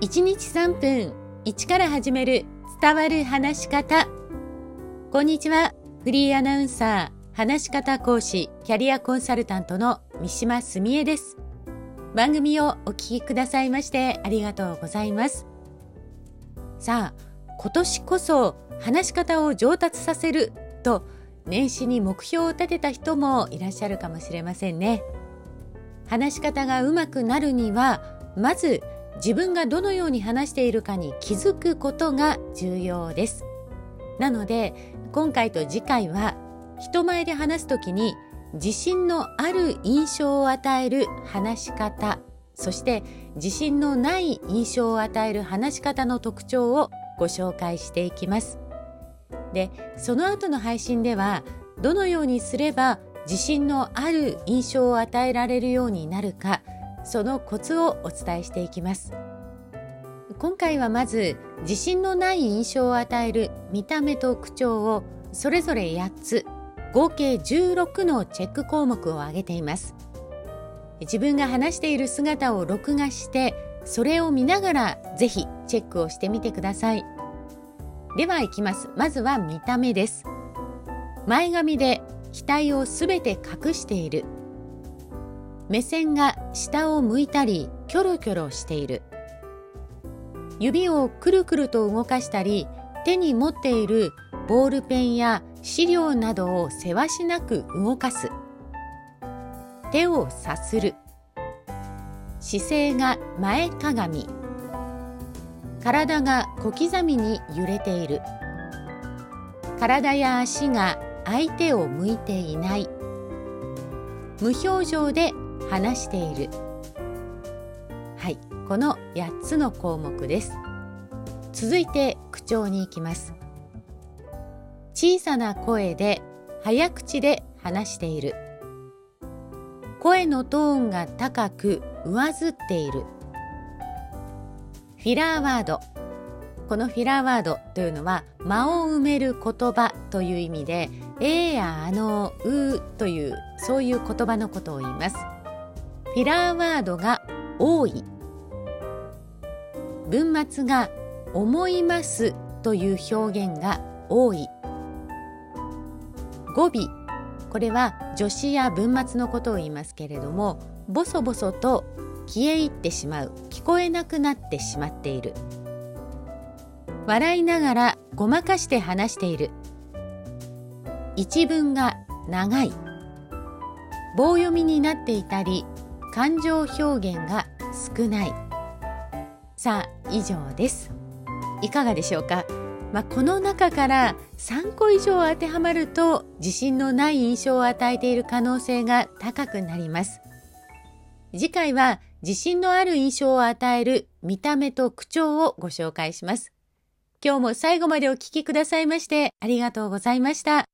1日3分1から始める伝わる話し方。こんにちはフリーアナウンサー話し方講師キャリアコンサルタントの三島澄江です。番組をお聞きくださいましてありがとうございます。さあ今年こそ話し方を上達させると年始に目標を立てた人もいらっしゃるかもしれませんね。話し方がうまくなるにはまず自分がどのように話しているかに気づくことが重要です。なので今回と次回は人前で話す時に自信のある印象を与える話し方そして自信のない印象を与える話し方の特徴をご紹介していきます。でその後の配信ではどのようにすれば自信のある印象を与えられるようになるかそのコツをお伝えしていきます。今回はまず自信のない印象を与える見た目と口調をそれぞれ8つ合計16のチェック項目を挙げています。自分が話している姿を録画してそれを見ながらぜひチェックをしてみてください。ではいきます。まずは見た目です。前髪で額をすべて隠している。目線が下を向いたりキョロキョロしている。指をくるくると動かしたり手に持っているボールペンや資料などをせわしなく動かす。手をさする。姿勢が前かがみ。体が小刻みに揺れている。体や足が相手を向いていない。無表情で話している。はいこの8つの項目です。続いて口調に行きます。小さな声で早口で話している。声のトーンが高く上ずっている。フィラーワード。このフィラーワードというのは間を埋める言葉という意味で「えーやあのう」というそういう言葉のことを言います。フィラーワードが多い。文末が思いますという表現が多い。語尾。これは助詞や文末のことを言いますけれどもボソボソと消え入ってしまう。聞こえなくなってしまっている。笑いながらごまかして話している。一文が長い。棒読みになっていたり感情表現が少ない。さあ以上です。いかがでしょうか、まあ、この中から3個以上当てはまると自信のない印象を与えている可能性が高くなります。次回は自信のある印象を与える見た目と口調をご紹介します。今日も最後までお聞きくださいましてありがとうございました。